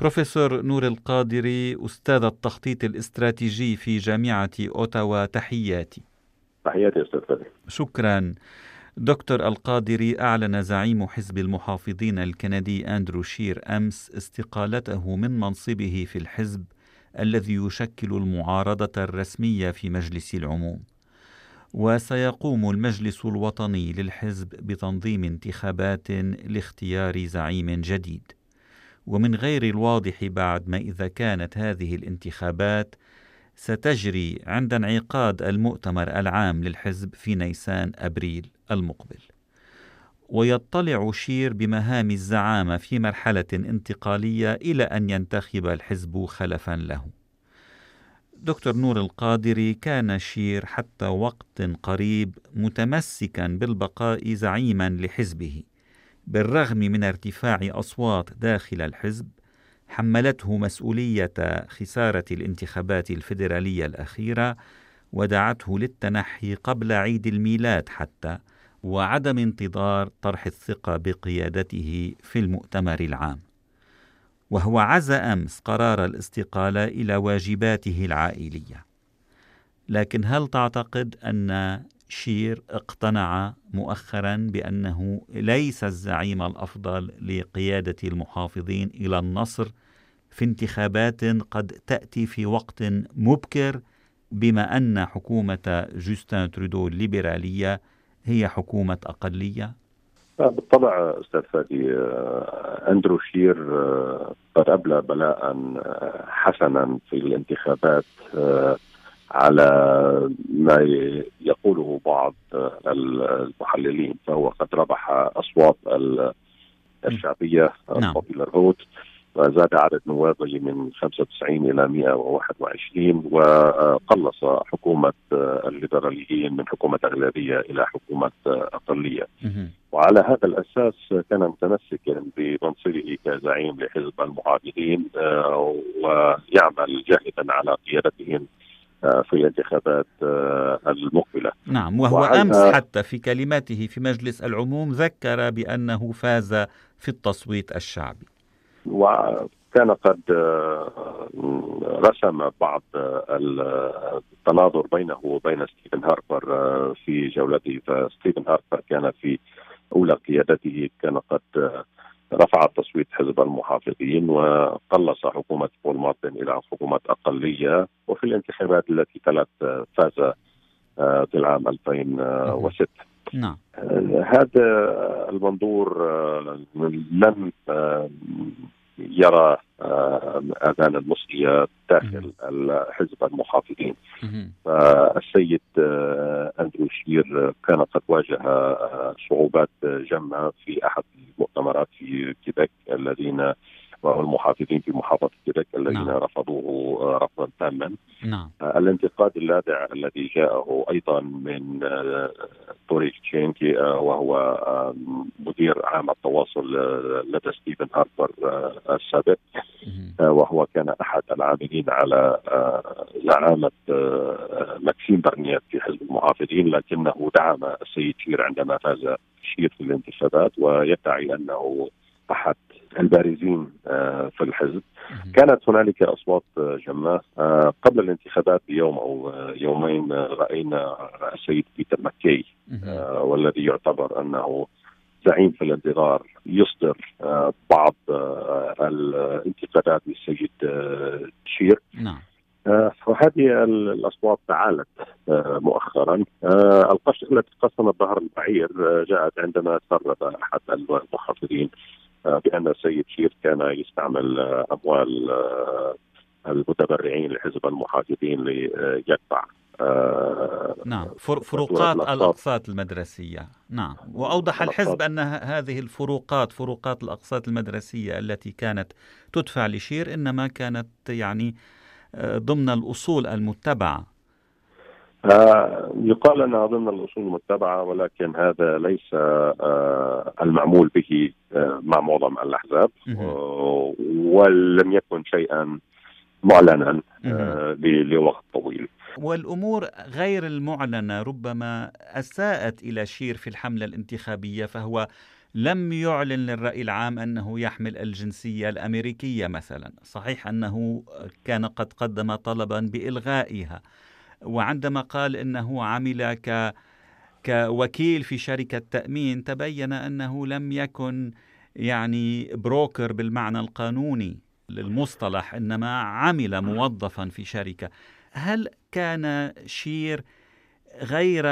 بروفيسور نور القادري أستاذ التخطيط الاستراتيجي في جامعة أوتاوا تحياتي. تحياتي أستاذ فادي. شكرا. دكتور القادري أعلن زعيم حزب المحافظين الكندي أندرو شير أمس استقالته من منصبه في الحزب الذي يشكل المعارضة الرسمية في مجلس العموم. وسيقوم المجلس الوطني للحزب بتنظيم انتخابات لاختيار زعيم جديد. ومن غير الواضح بعد ما إذا كانت هذه الانتخابات ستجري عند انعقاد المؤتمر العام للحزب في نيسان أبريل المقبل. ويضطلع شير بمهام الزعامة في مرحلة انتقالية إلى أن ينتخب الحزب خلفا له. دكتور نور القادري كان شير حتى وقت قريب متمسكا بالبقاء زعيما لحزبه. بالرغم من ارتفاع أصوات داخل الحزب حملته مسؤولية خسارة الانتخابات الفيدرالية الأخيرة ودعته للتنحي قبل عيد الميلاد حتى وعدم انتظار طرح الثقة بقيادته في المؤتمر العام. وهو عزى أمس قرار الاستقالة إلى واجباته العائلية. لكن هل تعتقد أن شير اقتنع مؤخرا بأنه ليس الزعيم الأفضل لقيادة المحافظين إلى النصر في انتخابات قد تأتي في وقت مبكر بما أن حكومة جوستن ترودو الليبرالية هي حكومة أقلية. بالطبع أستاذ فادي آه، أندرو شير آه، قد ابلى بلاء آه، حسنا في الانتخابات على ما يقوله بعض المحللين فهو قد ربح أصوات الشعبية نعم. الفوت وزاد عدد نوابه من 95 إلى 121 وقلص حكومة الليبراليين من حكومة أغلبية إلى حكومة أقلية. وعلى هذا الأساس كان متمسكا بمنصبه كزعيم لحزب المعارضين آه، ويعمل جاهدا على قيادتهم في الانتخابات آه، المقبلة. نعم وهو أمس حتى في كلماته في مجلس العموم ذكر بأنه فاز في التصويت الشعبي. وكان قد آه، رسم بعض التناظر بينه وبين ستيفن هاربر آه، في جولته فستيفن هاربر كان في أولى قيادته كان قد آه، رفع تصويت حزب المحافظين وقلص حكومة بول مارتن إلى حكومه أقلية وفي الانتخابات التي تلت فاز في العام 2006 نعم. هذا المنظور لم يرى آه، آذان مصغية داخل حزب المحافظين فالسيد آه، أندرو شير كان قد واجه آه، صعوبات جمه في أحد المؤتمرات في كيبك الذين والمحافظين في محافظة كيبك الذين نعم. رفضوه رفضا تاما نعم. الانتقاد اللاذع الذي جاءه أيضا من كوري تنايك وهو مدير عام التواصل لدى ستيفن هاربر السابق وهو كان أحد العاملين على زعامة ماكسيم برنيات في حزب المحافظين لكنه دعم السيد شير عندما فاز شير في الانتخابات ويدعي أنه احد البارزين آه، في الحزب. كانت هنالك أصوات جمة آه، قبل الانتخابات بيوم أو يومين رأينا السيد بيتر مكاي آه، والذي يعتبر أنه زعيم في الانتظار يصدر بعض الانتقادات للسيد شير. نعم. وهذه الأصوات تعالت مؤخرا. القش التي قسمت ظهر البعير جاءت عندما سرب أحد المحافظين بأن السيد شير كان يستعمل أموال آه، المتبرعين لحزب المحافظين ليدفع آه، نعم فروقات الأقساط. المدرسية. نعم وأوضح الحزب أن هذه الفروقات فروقات الأقساط المدرسية التي كانت تدفع لشير إنما كانت يعني آه، ضمن الأصول المتبعة. آه يقال أنها ضمن الأصول المتبعة ولكن هذا ليس آه المعمول به آه مع معظم الأحزاب ولم يكن شيئا معلنا آه، لوقت طويل. والأمور غير المعلنة ربما أساءت إلى شير في الحملة الانتخابية فهو لم يعلن للرأي العام أنه يحمل الجنسية الأمريكية مثلا. صحيح أنه كان قد قدم طلبا بإلغائها. وعندما قال أنه عمل ك كوكيل في شركة تأمين تبين أنه لم يكن يعني بروكر بالمعنى القانوني للمصطلح إنما عمل موظفا في شركة. هل كان شير غير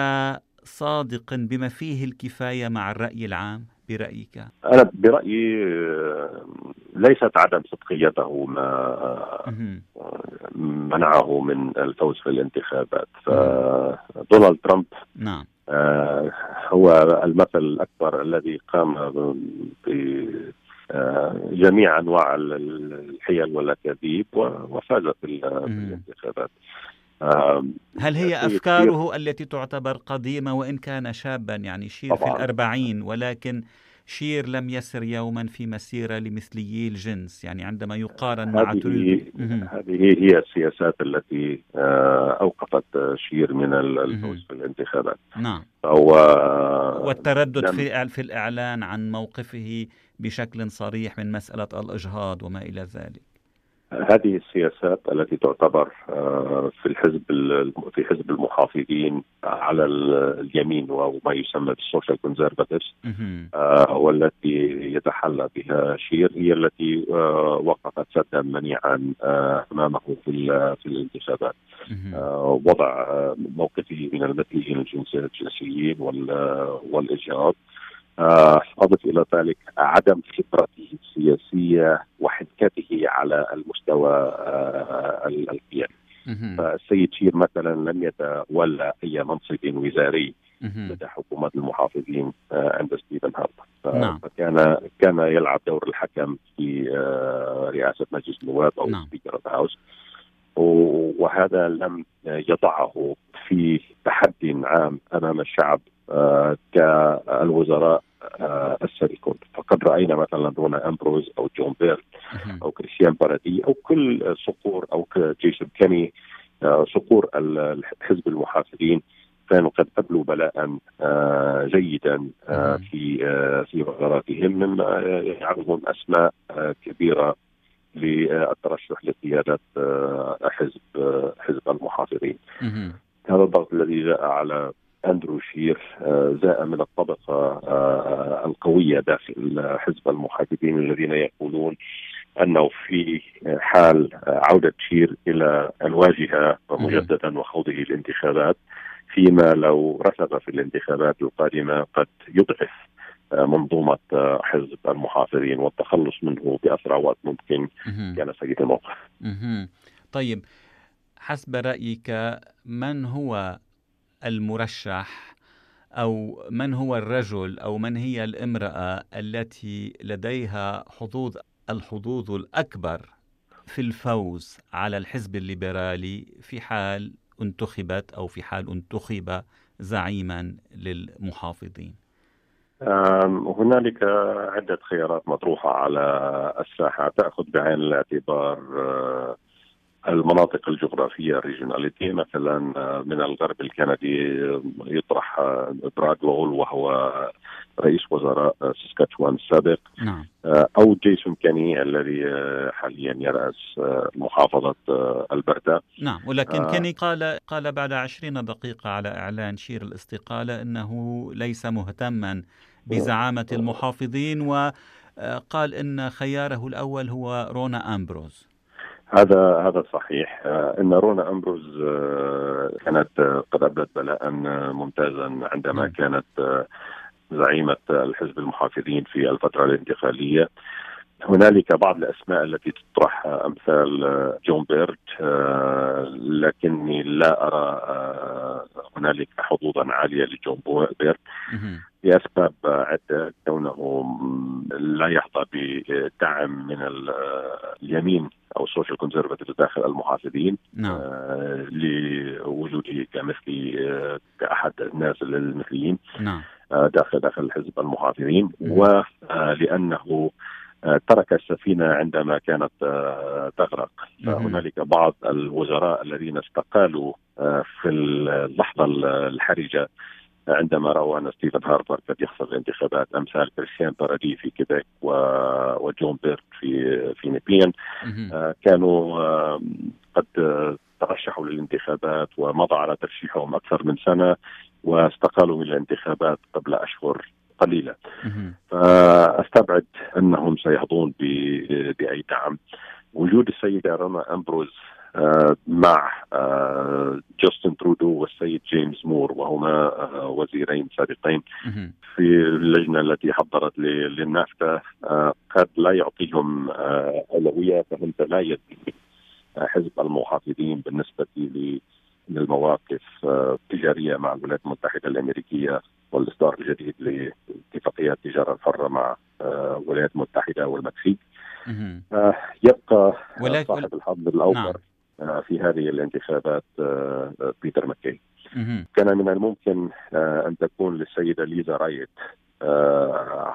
صادق بما فيه الكفاية مع الرأي العام؟ برأيك؟ أنا برأيي آه، ليست عدم صدقيته ما منعه من الفوز في الانتخابات. فدونالد ترامب نعم. آه، هو المثل الأكبر الذي قام ب آه، جميع أنواع الحيل والأكاذيب وفاز في الانتخابات. هل هي أفكاره التي تعتبر قديمة وإن كان شابا؟ يعني شير طبعا. في الأربعين ولكن شير لم يسر يوما في مسيرة لمثليي الجنس. يعني عندما يقارن مع هذه, هذه هي السياسات التي آه، أوقفت شير من الفوز في الانتخابات. نعم. فهو والتردد في في الإعلان عن موقفه بشكل صريح من مسألة الإجهاض وما إلى ذلك. هذه السياسات التي تعتبر آه، في الحزب في حزب المحافظين على اليمين وما يسمى بال social conservatives والتي يتحلى بها شير هي التي آه، وقفت سدا منيعا آه، أمامه في في الانتخابات. وضع موقفه من المثليين الجنسيين والإجهاض. آه، أضف إلى ذلك عدم خبرته السياسية وحنكته على المستوى آه، القيادي. فالسيد شير مثلا لم يتولى أي منصب وزاري لدى حكومة المحافظين آه، عند ستيفن هاربر نعم. فكان كان يلعب دور الحكم في رئاسة مجلس النواب أو نعم. speaker ال house وهذا لم يضعه في تحدي عام أمام الشعب كالوزراء آه، السابقون فقد رأينا مثلا رونا أمبروز أو جون بيرد أو كريستيان بارادي أو كل صقور أو جيسون كيني آه، صقور حزب المحافظين كانوا قد أبلوا بلاء آه، جيدا في في وزاراتهم مما يجعلهم أسماء كبيرة للترشح لقيادة حزب حزب المحافظين. هذا الضغط الذي جاء على أندرو شير جاء من الطبقة آه، القوية داخل حزب المحافظين الذين يقولون أنه في حال عودة شير إلى الواجهة مجددا وخوضه الانتخابات فيما لو رسب في الانتخابات القادمة قد يضعف منظومة حزب المحافظين والتخلص منه بأسرع وقت ممكن كان سيد الموقف. طيب حسب رأيك من هو المرشح أو من هو الرجل أو من هي الامرأة التي لديها حظوظ الحظوظ الأكبر في الفوز على الحزب الليبرالي في حال انتخبت أو في حال انتخب زعيما للمحافظين؟ هنالك عدة خيارات مطروحة على الساحة. تأخذ بعين الاعتبار آه، المناطق الجغرافية الريجوناليتي مثلا آه، من الغرب الكندي آه، يطرح براغلول آه، وهو رئيس وزراء ساسكاتشوان السابق. نعم. أو جيسون كيني الذي حاليا يرأس محافظة البرتا نعم ولكن آه كيني قال قال بعد عشرين دقيقة على إعلان شير الاستقالة أنه ليس مهتما بزعامة المحافظين وقال أن خياره الأول هو رونا أمبروز. هذا هذا صحيح. آه، إن رونا أمبروز آه، كانت آه، قد أبلت بلاء ممتازا عندما نعم. كانت زعيمة الحزب المحافظين في الفترة الانتقالية. هنالك بعض الأسماء التي تطرح أمثال جون بيرت لكني لا أرى هنالك حظوظا عالية لجون بيرت. لأسباب عدة كونه لا يحظى بدعم من كونزرفتيف داخل المحافظين نعم. آه لوجوده كمثلي آه كأحد الناس المثليين نعم. آه داخل داخل حزب المحافظين ولأنه آه ترك السفينة عندما كانت آه، تغرق فهنالك بعض الوزراء الذين استقالوا آه، في اللحظة الحرجة عندما رأوا أن ستيفن هاربر قد يخسر الانتخابات أمثال كريستيان بارادي في كيبيك وجون بيرد في في نيبين كانوا قد ترشحوا للانتخابات ومضى على ترشيحهم أكثر من سنة واستقالوا من الانتخابات قبل أشهر قليلة. فأستبعد أنهم سيحظون بأي دعم. وجود السيدة رونا أمبروز آه، مع آه، جاستن ترودو والسيد جيمس مور وهما آه، وزيرين سابقين في اللجنة التي حضرت للنافتا. قد لا يعطيهم أولوية فهم tried حزب المحافظين بالنسبة للمواقف التجارية مع الولايات المتحدة الأمريكية والإصدار الجديد لاتفاقيات التجارة الحرة مع الولايات المتحدة والمكسيك. يبقى صاحب الحظ الأوفر. نعم. آه، في هذه الانتخابات آه، آه، بيتر ماكي كان من الممكن أن تكون للسيدة ليسا رايت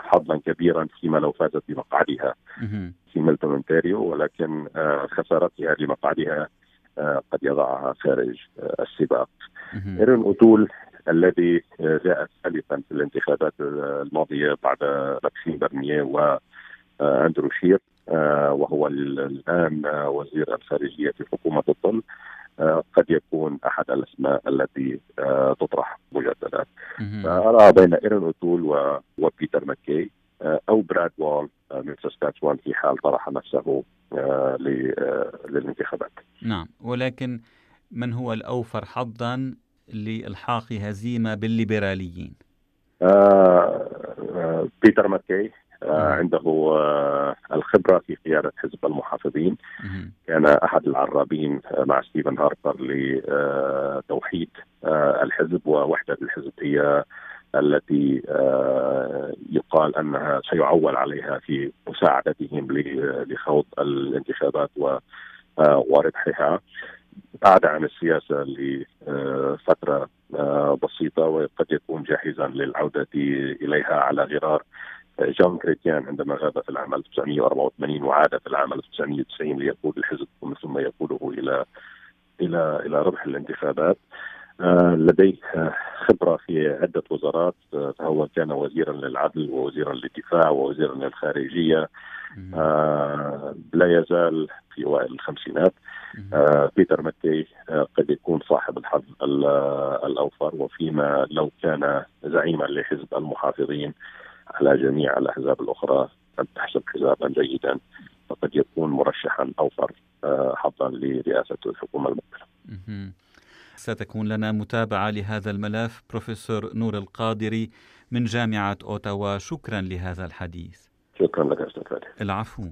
حظا كبيرا فيما لو فازت بمقعدها في ميلتون أونتاريو ولكن خسارتها لمقعدها قد يضعها خارج السباق. إيرين أوتول الذي جاء ثالثا في الانتخابات الماضية بعد ماكسيم برنيه واندرو شير آه، وهو الآن وزير الخارجية في حكومة الظل آه، قد يكون أحد الأسماء التي آه، تطرح مجددا ارى بين إيرين أوتول وبيتر ماكي أو براد وال من ساسكاتشوان في حال طرح نفسه للانتخابات. نعم ولكن من هو الأوفر حظا لإلحاق هزيمة بالليبراليين؟ بيتر ماكي عنده آه، الخبرة في قياده حزب المحافظين. كان أحد العرابين آه، مع ستيفن هاربر لتوحيد آه، الحزب ووحدة الحزب هي التي يقال أنها سيعول عليها في مساعدتهم لخوض الانتخابات وربحها بعد عن السياسة لفتره بسيطة وقد يكون جاهزا للعودة إليها على غرار جون كريتيان عندما غاب في العام 1984 وعاد في العام 1990 ليقود الحزب ومن ثم يقوده إلى إلى إلى ربح الانتخابات. آه، لديه خبرة في عدة وزارات. آه، فهو كان وزيرا للعدل ووزيرا للدفاع ووزيرا للخارجية. آه، لا يزال في أوائل الخمسينات. بيتر مكي قد يكون صاحب الحظ الأوفر. وفيما لو كان زعيما لحزب المحافظين على جميع الأحزاب الأخرى أن تحسب حزابا جيدا فقد يكون مرشحا أوفر آه، حظا لرئاسة الحكومة المقبلة. ستكون لنا متابعة لهذا الملف بروفيسور نور القادري من جامعة أوتاوا. شكرا لهذا الحديث. شكرا لك أستاذ العفو.